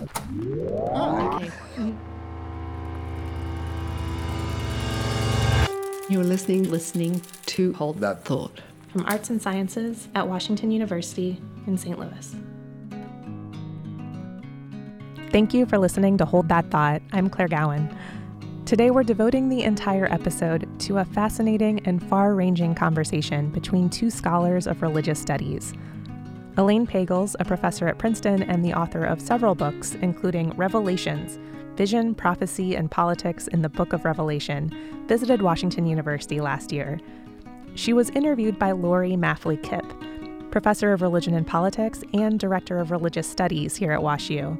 Oh, okay. You're listening, listening to Hold That Thought from Arts and Sciences at Washington University in St. Louis. Thank you for listening to Hold That Thought. I'm Claire Gowan. Today, we're devoting the entire episode to a fascinating and far ranging conversation between two scholars of religious studies. Elaine Pagels, a professor at Princeton and the author of several books, including Revelations Vision, Prophecy, and Politics in the Book of Revelation, visited Washington University last year. She was interviewed by Laurie Maffly Kipp, professor of religion and politics and director of religious studies here at WashU.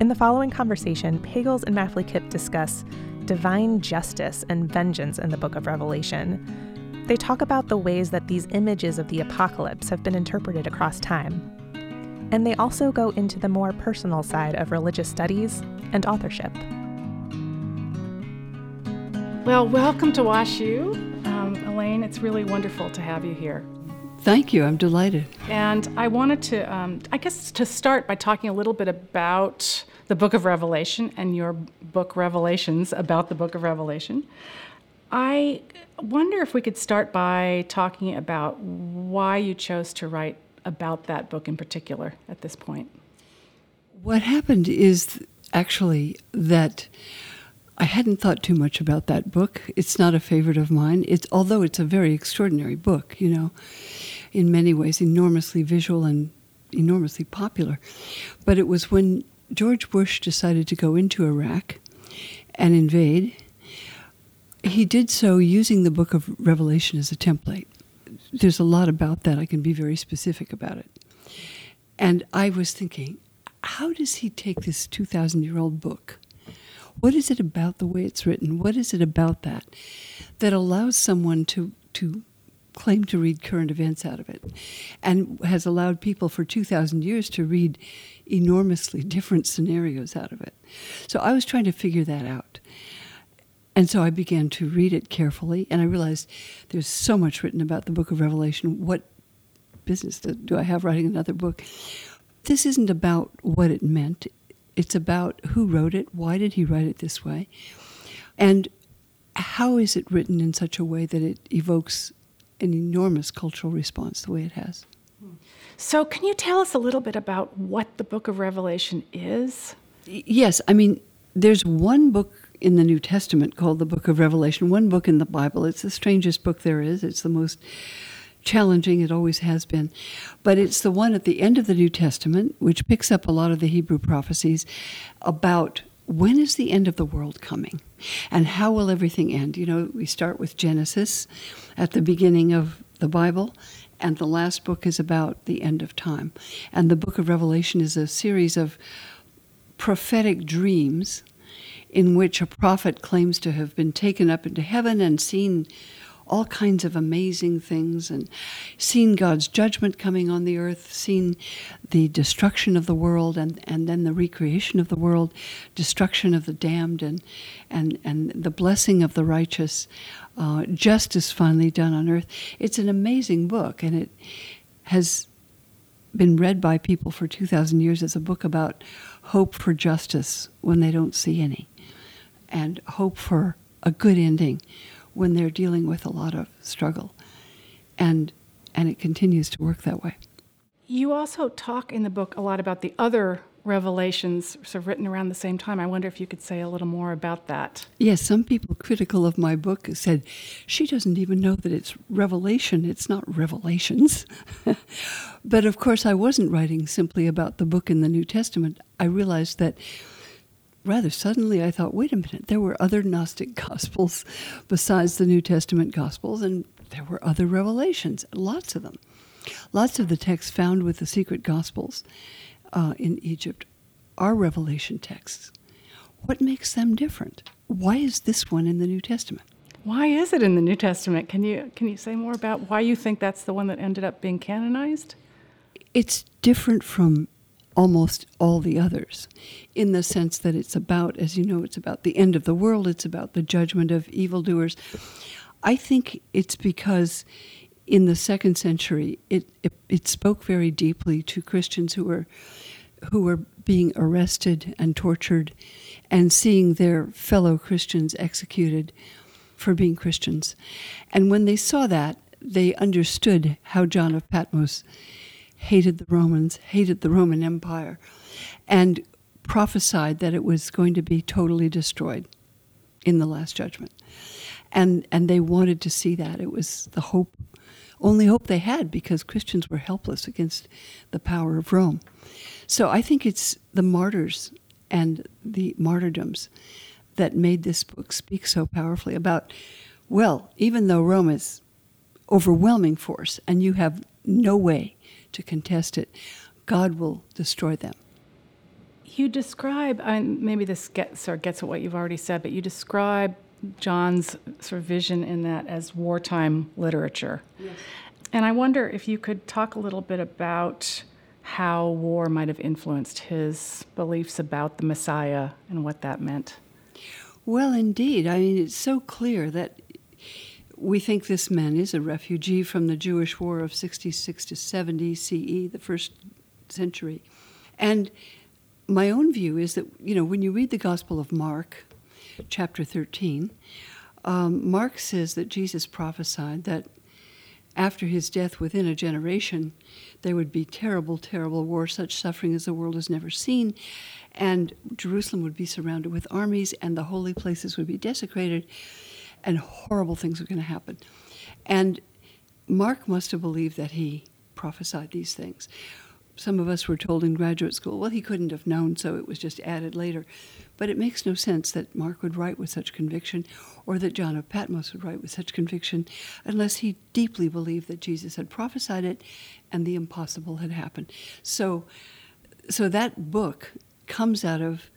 In the following conversation, Pagels and Maffly Kipp discuss divine justice and vengeance in the book of Revelation. They talk about the ways that these images of the apocalypse have been interpreted across time. And they also go into the more personal side of religious studies and authorship. Well, welcome to WashU. Um, Elaine, it's really wonderful to have you here. Thank you. I'm delighted. And I wanted to, um, I guess, to start by talking a little bit about the book of Revelation and your book, Revelations, about the book of Revelation. I wonder if we could start by talking about why you chose to write about that book in particular at this point. What happened is actually that I hadn't thought too much about that book. It's not a favorite of mine. It's although it's a very extraordinary book, you know, in many ways enormously visual and enormously popular. But it was when George Bush decided to go into Iraq and invade. He did so using the book of Revelation as a template. There's a lot about that. I can be very specific about it. And I was thinking, how does he take this 2,000 year old book what is it about the way it's written? What is it about that that allows someone to to claim to read current events out of it and has allowed people for 2000 years to read enormously different scenarios out of it. So I was trying to figure that out. And so I began to read it carefully and I realized there's so much written about the book of Revelation. What business do I have writing another book? This isn't about what it meant. It's about who wrote it, why did he write it this way, and how is it written in such a way that it evokes an enormous cultural response the way it has. So, can you tell us a little bit about what the book of Revelation is? Yes, I mean, there's one book in the New Testament called the book of Revelation, one book in the Bible. It's the strangest book there is, it's the most challenging, it always has been. But it's the one at the end of the New Testament, which picks up a lot of the Hebrew prophecies about when is the end of the world coming and how will everything end. You know, we start with Genesis at the beginning of the Bible. And the last book is about the end of time. And the book of Revelation is a series of prophetic dreams in which a prophet claims to have been taken up into heaven and seen all kinds of amazing things and seen God's judgment coming on the earth, seen the destruction of the world and, and then the recreation of the world, destruction of the damned and, and, and the blessing of the righteous, uh, justice finally done on earth. It's an amazing book and it has been read by people for 2,000 years as a book about hope for justice when they don't see any and hope for a good ending when they're dealing with a lot of struggle. And, and it continues to work that way. You also talk in the book a lot about the other revelations sort of written around the same time. I wonder if you could say a little more about that. Yes, some people critical of my book said she doesn't even know that it's revelation, it's not revelations. but of course, I wasn't writing simply about the book in the New Testament. I realized that rather suddenly I thought, wait a minute, there were other Gnostic Gospels besides the New Testament Gospels, and there were other revelations, lots of them. Lots of the texts found with the secret Gospels uh, in Egypt are revelation texts. What makes them different? Why is this one in the New Testament? Why is it in the New Testament? Can you can you say more about why you think that's the one that ended up being canonized? It's different from almost all the others in the sense that it's about, as you know, it's about the end of the world, it's about the judgment of evildoers. I think it's because in the second century, it, it, it spoke very deeply to Christians who were who were being arrested and tortured and seeing their fellow Christians executed for being Christians. And when they saw that, they understood how John of Patmos hated the Romans, hated the Roman Empire, and prophesied that it was going to be totally destroyed in the Last Judgment. And, and they wanted to see that. It was the hope, only hope they had because Christians were helpless against the power of Rome. So I think it's the martyrs and the martyrdoms that made this book speak so powerfully about, well, even though Rome is overwhelming force and you have no way to contest it, God will destroy them. You describe, and maybe this gets or gets at what you've already said, but you describe John's sort of vision in that as wartime literature. Yes. And I wonder if you could talk a little bit about how war might have influenced his beliefs about the Messiah and what that meant. Well, indeed. I mean, it's so clear that we think this man is a refugee from the Jewish War of 66 to 70 CE, the first century. And my own view is that, you know, when you read the Gospel of Mark, chapter 13, um, Mark says that Jesus prophesied that after his death, within a generation, there would be terrible, terrible war, such suffering as the world has never seen. And Jerusalem would be surrounded with armies, and the holy places would be desecrated, and horrible things were going to happen. And Mark must have believed that he prophesied these things. Some of us were told in graduate school, well, he couldn't have known, so it was just added later. But it makes no sense that Mark would write with such conviction or that John of Patmos would write with such conviction unless he deeply believed that Jesus had prophesied it and the impossible had happened. So, so that book comes out of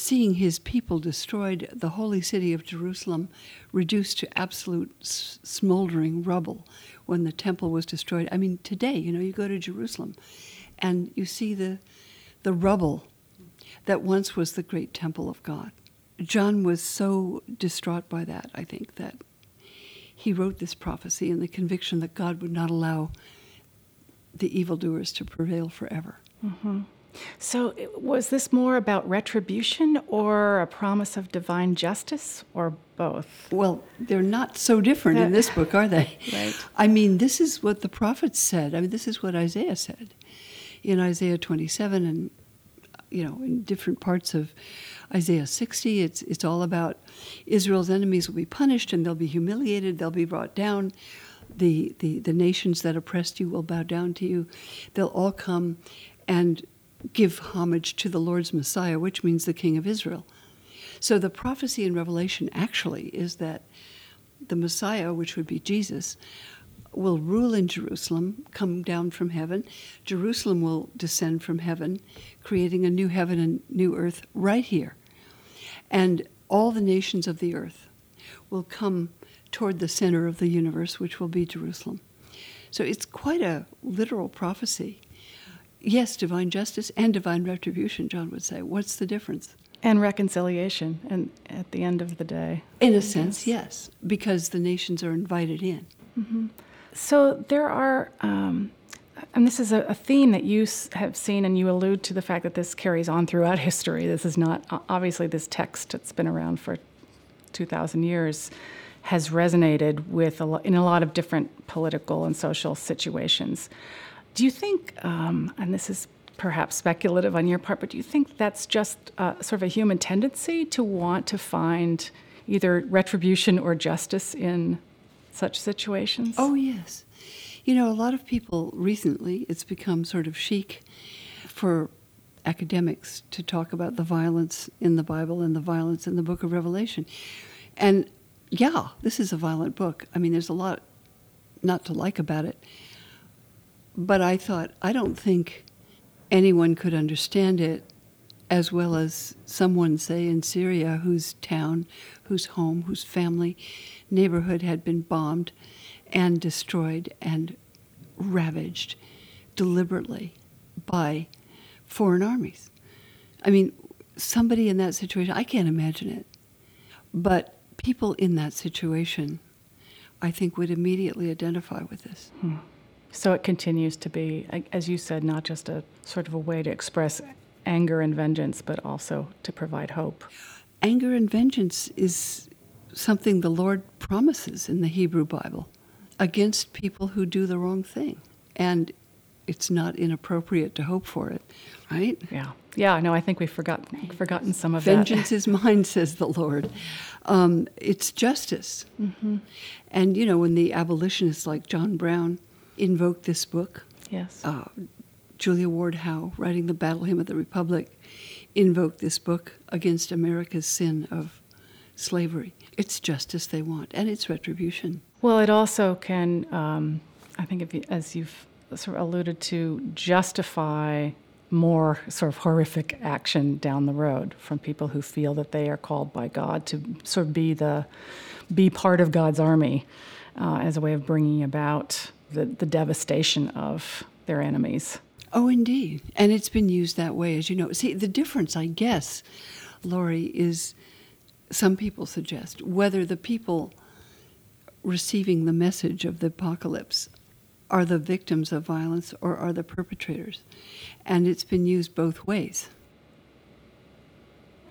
seeing his people destroyed, the holy city of Jerusalem reduced to absolute smoldering rubble when the temple was destroyed. I mean, today, you know, you go to Jerusalem and you see the, the rubble that once was the great temple of God. John was so distraught by that, I think, that he wrote this prophecy in the conviction that God would not allow the evildoers to prevail forever. Mm-hmm. So, was this more about retribution or a promise of divine justice, or both? Well, they're not so different in this book, are they? right. I mean, this is what the prophets said. I mean, this is what Isaiah said in Isaiah 27 and you know, in different parts of Isaiah 60, it's, it's all about Israel's enemies will be punished and they'll be humiliated, they'll be brought down. The, the, the nations that oppressed you will bow down to you. They'll all come and give homage to the Lord's Messiah, which means the King of Israel. So the prophecy in Revelation actually is that the Messiah, which would be Jesus, will rule in Jerusalem, come down from heaven. Jerusalem will descend from heaven, creating a new heaven and new earth right here. And all the nations of the earth will come toward the center of the universe, which will be Jerusalem. So it's quite a literal prophecy. Yes, divine justice and divine retribution, John would say. What's the difference? And reconciliation, and at the end of the day. In a sense, yes, because the nations are invited in. Mm-hmm. So there are, um, and this is a, a, theme that you have seen, and you allude to the fact that this carries on throughout history. This is not, obviously, this text that's been around for 2,000 years has resonated with a lo- in a lot of different political and social situations. Do you think, um, and this is perhaps speculative on your part, but do you think that's just uh, sort of a human tendency to want to find either retribution or justice in such situations? Oh, yes. You know, a lot of people recently, it's become sort of chic for academics to talk about the violence in the Bible and the violence in the book of Revelation. And yeah, this is a violent book. I mean, there's a lot not to like about it. But I thought, I don't think anyone could understand it as well as someone, say, in Syria, whose town, whose home, whose family neighborhood had been bombed and destroyed and ravaged deliberately by foreign armies. I mean, somebody in that situation, I can't imagine it. But people in that situation, I think, would immediately identify with this. Hmm. So it continues to be, as you said, not just a sort of a way to express anger and vengeance, but also to provide hope. Anger and vengeance is something the Lord promises in the Hebrew Bible against people who do the wrong thing. And it's not inappropriate to hope for it, right? Yeah. Yeah, no, I think we've forgotten, forgotten some of Vengeance is mine, says the Lord. Um, it's justice. Mm-hmm. And, you know, when the abolitionists like John Brown invoked this book, Yes. uh, Julia Ward Howe, writing the Battle Hymn of the Republic, invoked this book against America's sin of slavery. It's justice they want, and it's retribution. Well, it also can, um, I think, if you, as you've sort of alluded to, justify more sort of horrific action down the road from people who feel that they are called by God to sort of be the be part of God's army uh, as a way of bringing about the, the devastation of their enemies. Oh, indeed. And it's been used that way, as you know. See, the difference, I guess, Laurie, is some people suggest whether the people receiving the message of the apocalypse are the victims of violence or are the perpetrators. And it's been used both ways.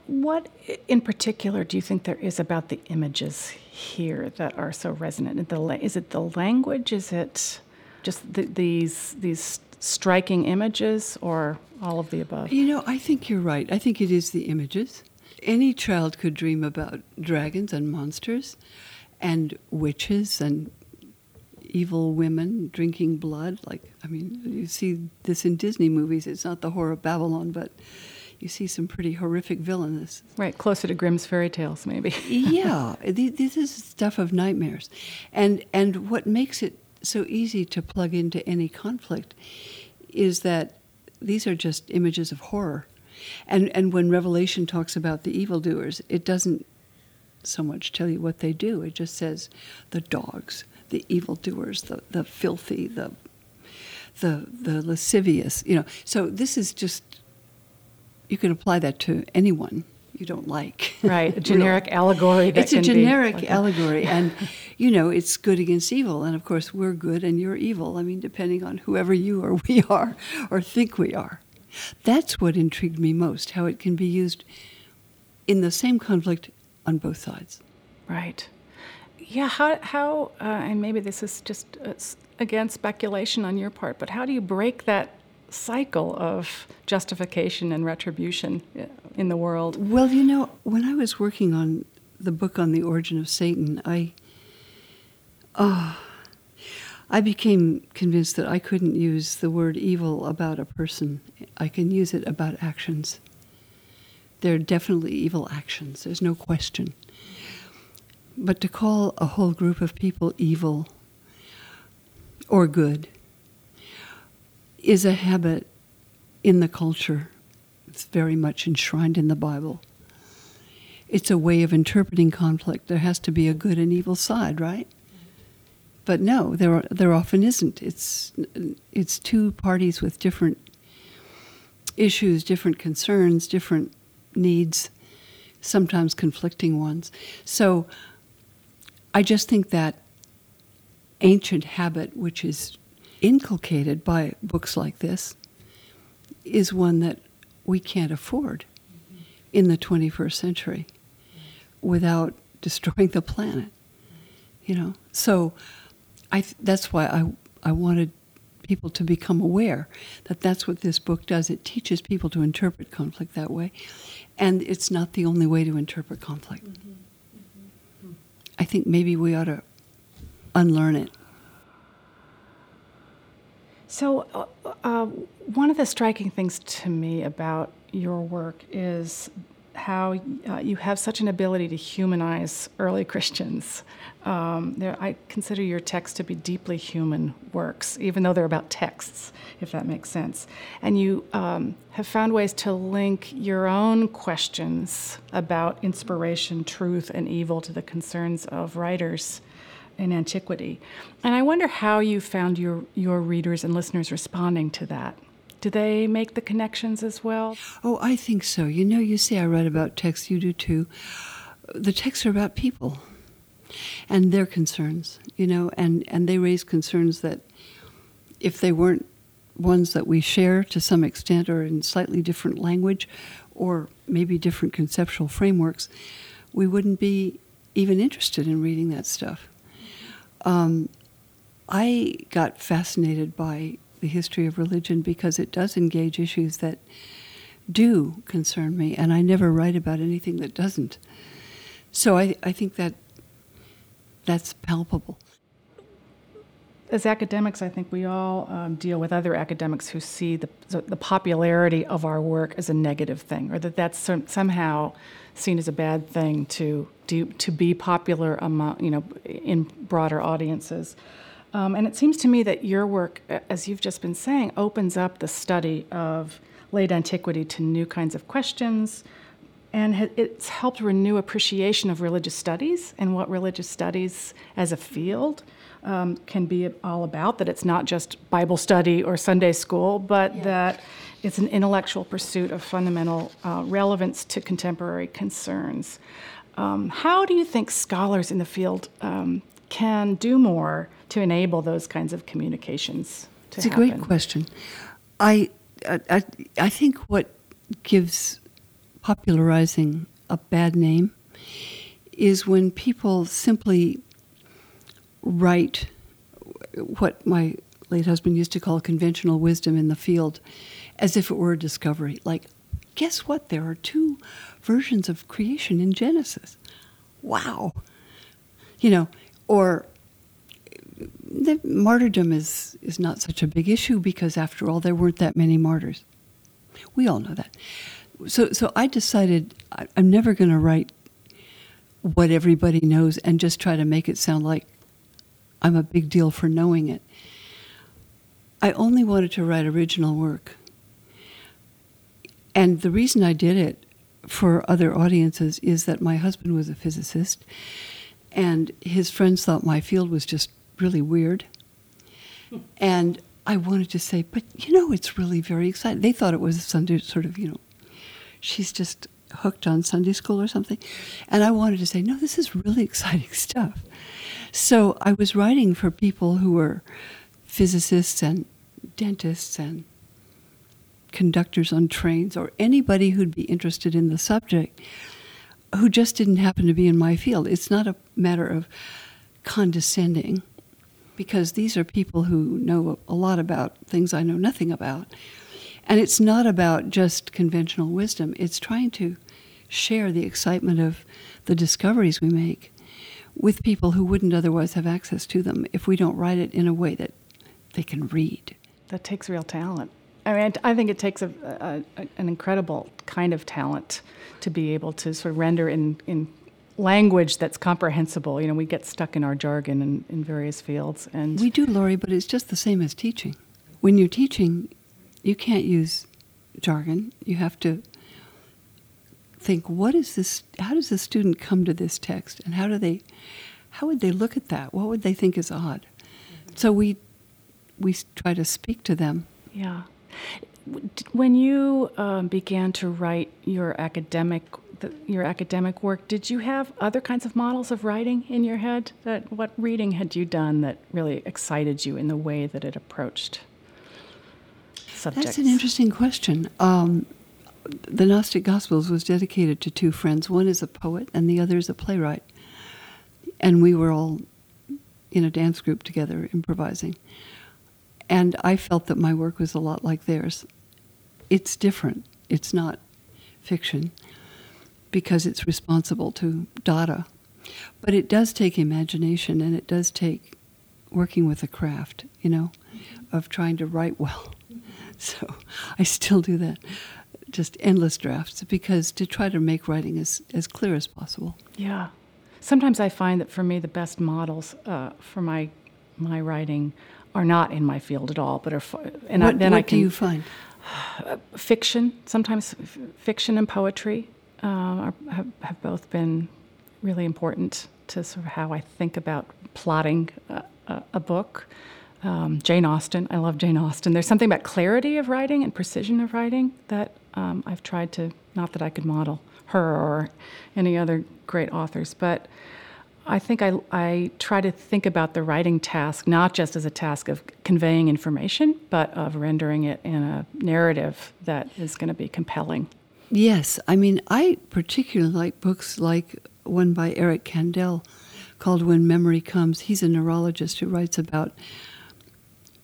What in particular do you think there is about the images here that are so resonant? Is it the language? Is it just the, these these striking images, or all of the above? You know, I think you're right. I think it is the images. Any child could dream about dragons and monsters and witches and evil women drinking blood. Like, I mean, you see this in Disney movies. It's not the horror of Babylon, but you see some pretty horrific villainous. Right, closer to Grimm's fairy tales, maybe. yeah, this is stuff of nightmares, and and what makes it so easy to plug into any conflict is that these are just images of horror, and and when Revelation talks about the evildoers, it doesn't so much tell you what they do. It just says the dogs, the evildoers, the the filthy, the the the lascivious. You know, so this is just you can apply that to anyone you don't like. Right, a generic allegory. That It's a generic like allegory, and you know it's good against evil, and of course we're good and you're evil. I mean, depending on whoever you or we are or think we are. That's what intrigued me most. How it can be used in the same conflict on both sides. Right. Yeah. How? How? Uh, and maybe this is just uh, again speculation on your part, but how do you break that cycle of justification and retribution in the world? Well, you know, when I was working on the book on the origin of Satan, I oh, I became convinced that I couldn't use the word evil about a person. I can use it about actions. There are definitely evil actions. There's no question. But to call a whole group of people evil or good is a habit in the culture. It's very much enshrined in the Bible. It's a way of interpreting conflict. There has to be a good and evil side, right? But no, there there often isn't. It's it's two parties with different issues, different concerns, different needs, sometimes conflicting ones. So I just think that ancient habit, which is inculcated by books like this, is one that we can't afford in the 21st century without destroying the planet. You know, so I th- that's why I I wanted people to become aware that that's what this book does. It teaches people to interpret conflict that way, and it's not the only way to interpret conflict. Mm-hmm. Mm-hmm. Mm-hmm. I think maybe we ought to unlearn it. So, uh, uh, one of the striking things to me about your work is how uh, you have such an ability to humanize early Christians. Um, I consider your texts to be deeply human works, even though they're about texts, if that makes sense. And you um, have found ways to link your own questions about inspiration, truth, and evil to the concerns of writers in antiquity. And I wonder how you found your, your readers and listeners responding to that. Do they make the connections as well? Oh, I think so. You know, you say I write about texts, you do too. The texts are about people and their concerns, you know, and, and they raise concerns that if they weren't ones that we share to some extent or in slightly different language or maybe different conceptual frameworks, we wouldn't be even interested in reading that stuff. Um, I got fascinated by the history of religion because it does engage issues that do concern me, and I never write about anything that doesn't. So I, I think that that's palpable. As academics, I think we all um, deal with other academics who see the, the popularity of our work as a negative thing, or that that's some, somehow seen as a bad thing to do, to be popular among you know in broader audiences. Um, and it seems to me that your work, as you've just been saying, opens up the study of late antiquity to new kinds of questions, and it's helped renew appreciation of religious studies and what religious studies as a field um, can be all about. That it's not just Bible study or Sunday school, but yeah. that it's an intellectual pursuit of fundamental uh, relevance to contemporary concerns. Um, how do you think scholars in the field um, can do more to enable those kinds of communications to it's happen? It's a great question. I, I, I think what gives popularizing a bad name is when people simply write what my late husband used to call conventional wisdom in the field as if it were a discovery. Like, guess what? There are two versions of creation in Genesis. Wow. You know, or the martyrdom is, is not such a big issue because, after all, there weren't that many martyrs. We all know that. So, so I decided I, I'm never going to write what everybody knows and just try to make it sound like I'm a big deal for knowing it. I only wanted to write original work. And the reason I did it for other audiences is that my husband was a physicist and his friends thought my field was just really weird. And I wanted to say, but you know, it's really very exciting. They thought it was some sort of, you know, she's just hooked on Sunday school or something. And I wanted to say, no, this is really exciting stuff. So I was writing for people who were physicists and dentists and conductors on trains or anybody who'd be interested in the subject who just didn't happen to be in my field. It's not a matter of condescending because these are people who know a lot about things I know nothing about. And it's not about just conventional wisdom, it's trying to share the excitement of the discoveries we make with people who wouldn't otherwise have access to them if we don't write it in a way that they can read. That takes real talent. I mean, I think it takes a, a, an incredible kind of talent to be able to sort of render in, in language that's comprehensible. You know, we get stuck in our jargon in, in various fields, and we do, Laurie. But it's just the same as teaching. When you're teaching, you can't use jargon. You have to think, what is this? How does the student come to this text, and how do they? How would they look at that? What would they think is odd? So we we try to speak to them. Yeah. When you um, began to write your academic the, your academic work, did you have other kinds of models of writing in your head? That what reading had you done that really excited you in the way that it approached subjects? That's an interesting question. Um, the Gnostic Gospels was dedicated to two friends. One is a poet, and the other is a playwright. And we were all in a dance group together, improvising. And I felt that my work was a lot like theirs. It's different. It's not fiction because it's responsible to data. But it does take imagination and it does take working with a craft, you know, of trying to write well. So I still do that, just endless drafts, because to try to make writing as, as clear as possible. Yeah. Sometimes I find that for me, the best models uh, for my, my writing are not in my field at all, but are, and what, I, then what I can. do you find? fiction, sometimes f- fiction and poetry uh, are, have, have both been really important to sort of how I think about plotting a, a, a book. Um, Jane Austen, I love Jane Austen. There's something about clarity of writing and precision of writing that um, I've tried to, not that I could model her or any other great authors, but I think I, I try to think about the writing task not just as a task of conveying information, but of rendering it in a narrative that is going to be compelling. Yes, I mean, I particularly like books like one by Eric Kandel called When Memory Comes. He's a neurologist who writes about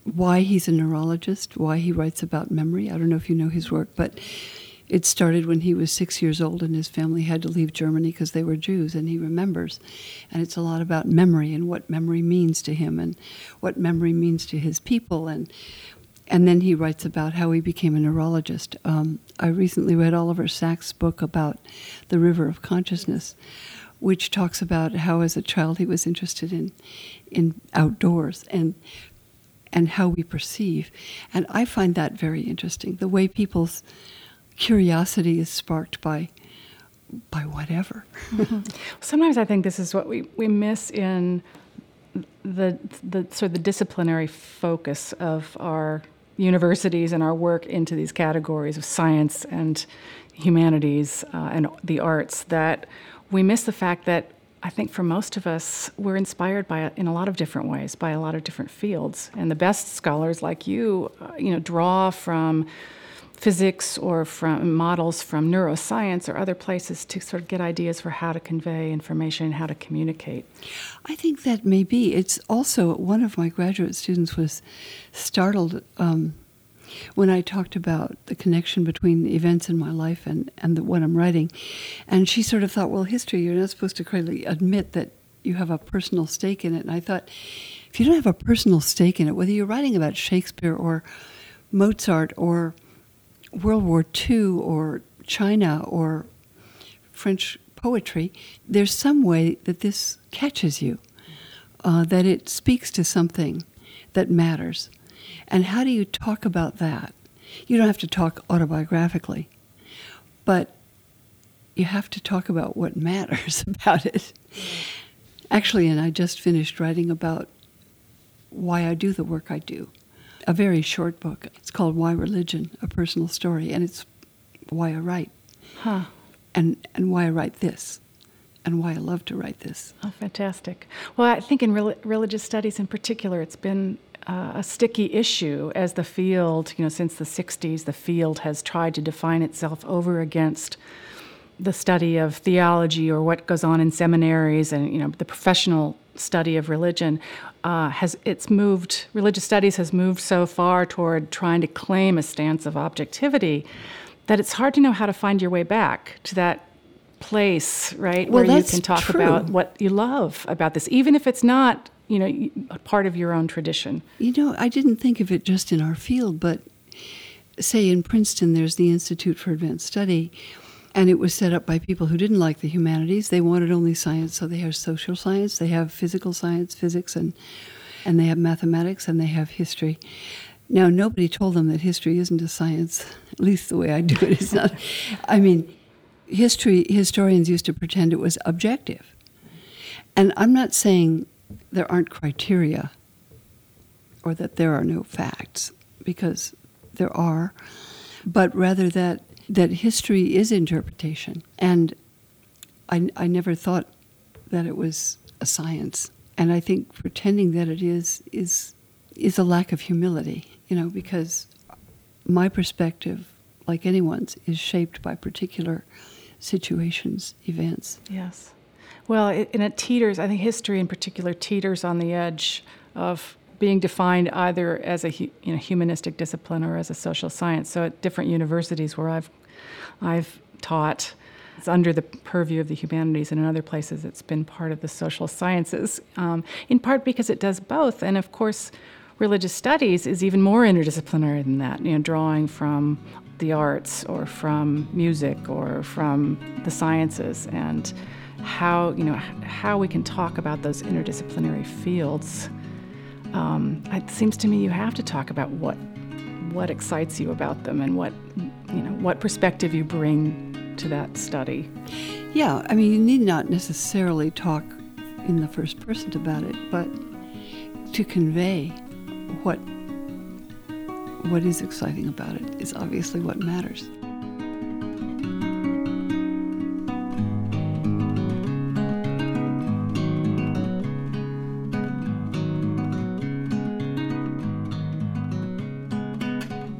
why he's a neurologist, why he writes about memory. I don't know if you know his work, but it started when he was six years old and his family had to leave Germany because they were Jews, and he remembers. And it's a lot about memory and what memory means to him and what memory means to his people. And, and then he writes about how he became a neurologist. Um, I recently read Oliver Sacks' book about the river of consciousness, which talks about how, as a child, he was interested in, in outdoors and and how we perceive. And I find that very interesting. The way people's curiosity is sparked by by whatever. mm-hmm. Sometimes I think this is what we, we miss in the the sort of the disciplinary focus of our universities and our work into these categories of science and humanities uh, and the arts that we miss the fact that I think for most of us, we're inspired by in a lot of different ways, by a lot of different fields. And the best scholars like you, uh, you know, draw from physics or from models from neuroscience or other places to sort of get ideas for how to convey information and how to communicate. I think that may be. It's also one of my graduate students was startled um, when I talked about the connection between events in my life and, and the, what I'm writing. And she sort of thought, well, history, you're not supposed to clearly admit that you have a personal stake in it. And I thought, if you don't have a personal stake in it, whether you're writing about Shakespeare or Mozart or World War II or China or French poetry, there's some way that this catches you, uh, that it speaks to something that matters. And how do you talk about that? You don't have to talk autobiographically, but you have to talk about what matters about it. Actually, and I just finished writing about why I do the work I do. A very short book. It's called Why Religion, a personal story, and it's why I write. Huh. And and why I write this. And why I love to write this. Oh, fantastic. Well, I think in religious studies in particular, it's been uh, a sticky issue as the field, you know, since the 60s, the field has tried to define itself over against the study of theology or what goes on in seminaries and, you know, the professional study of religion. Uh, has it's moved religious studies has moved so far toward trying to claim a stance of objectivity that it's hard to know how to find your way back to that place right well, where you can talk true. about what you love about this even if it's not you know, part of your own tradition. You know, I didn't think of it just in our field, but say in Princeton, there's the Institute for Advanced Study, and it was set up by people who didn't like the humanities. They wanted only science, so they have social science, they have physical science, physics, and and they have mathematics, and they have history. Now, nobody told them that history isn't a science, at least the way I do it. It's not. I mean, history historians used to pretend it was objective, and I'm not saying there aren't criteria or that there are no facts, because there are, but rather that, that history is interpretation. And I, I never thought that it was a science. And I think pretending that it is is is a lack of humility, you know, because my perspective, like anyone's, is shaped by particular situations, events. Yes. Well, it, and it teeters, I think history in particular teeters on the edge of being defined either as a you know, humanistic discipline or as a social science. So at different universities where I've, I've taught, it's under the purview of the humanities, and in other places it's been part of the social sciences, um, in part because it does both. And of course, religious studies is even more interdisciplinary than that, you know, drawing from the arts or from music or from the sciences. And how you know how we can talk about those interdisciplinary fields. Um, it seems to me you have to talk about what what excites you about them and what you know what perspective you bring to that study. Yeah, I mean you need not necessarily talk in the first person about it, but to convey what what is exciting about it is obviously what matters.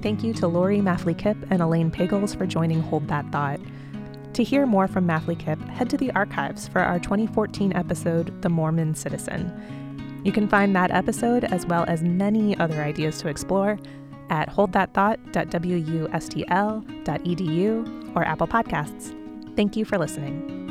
Thank you to Laurie Maffly Kipp and Elaine Pagels for joining Hold That Thought. To hear more from Maffly Kipp, head to the archives for our 2014 episode, The Mormon Citizen. You can find that episode as well as many other ideas to explore at holdthatthought.wustl.edu or Apple Podcasts. Thank you for listening.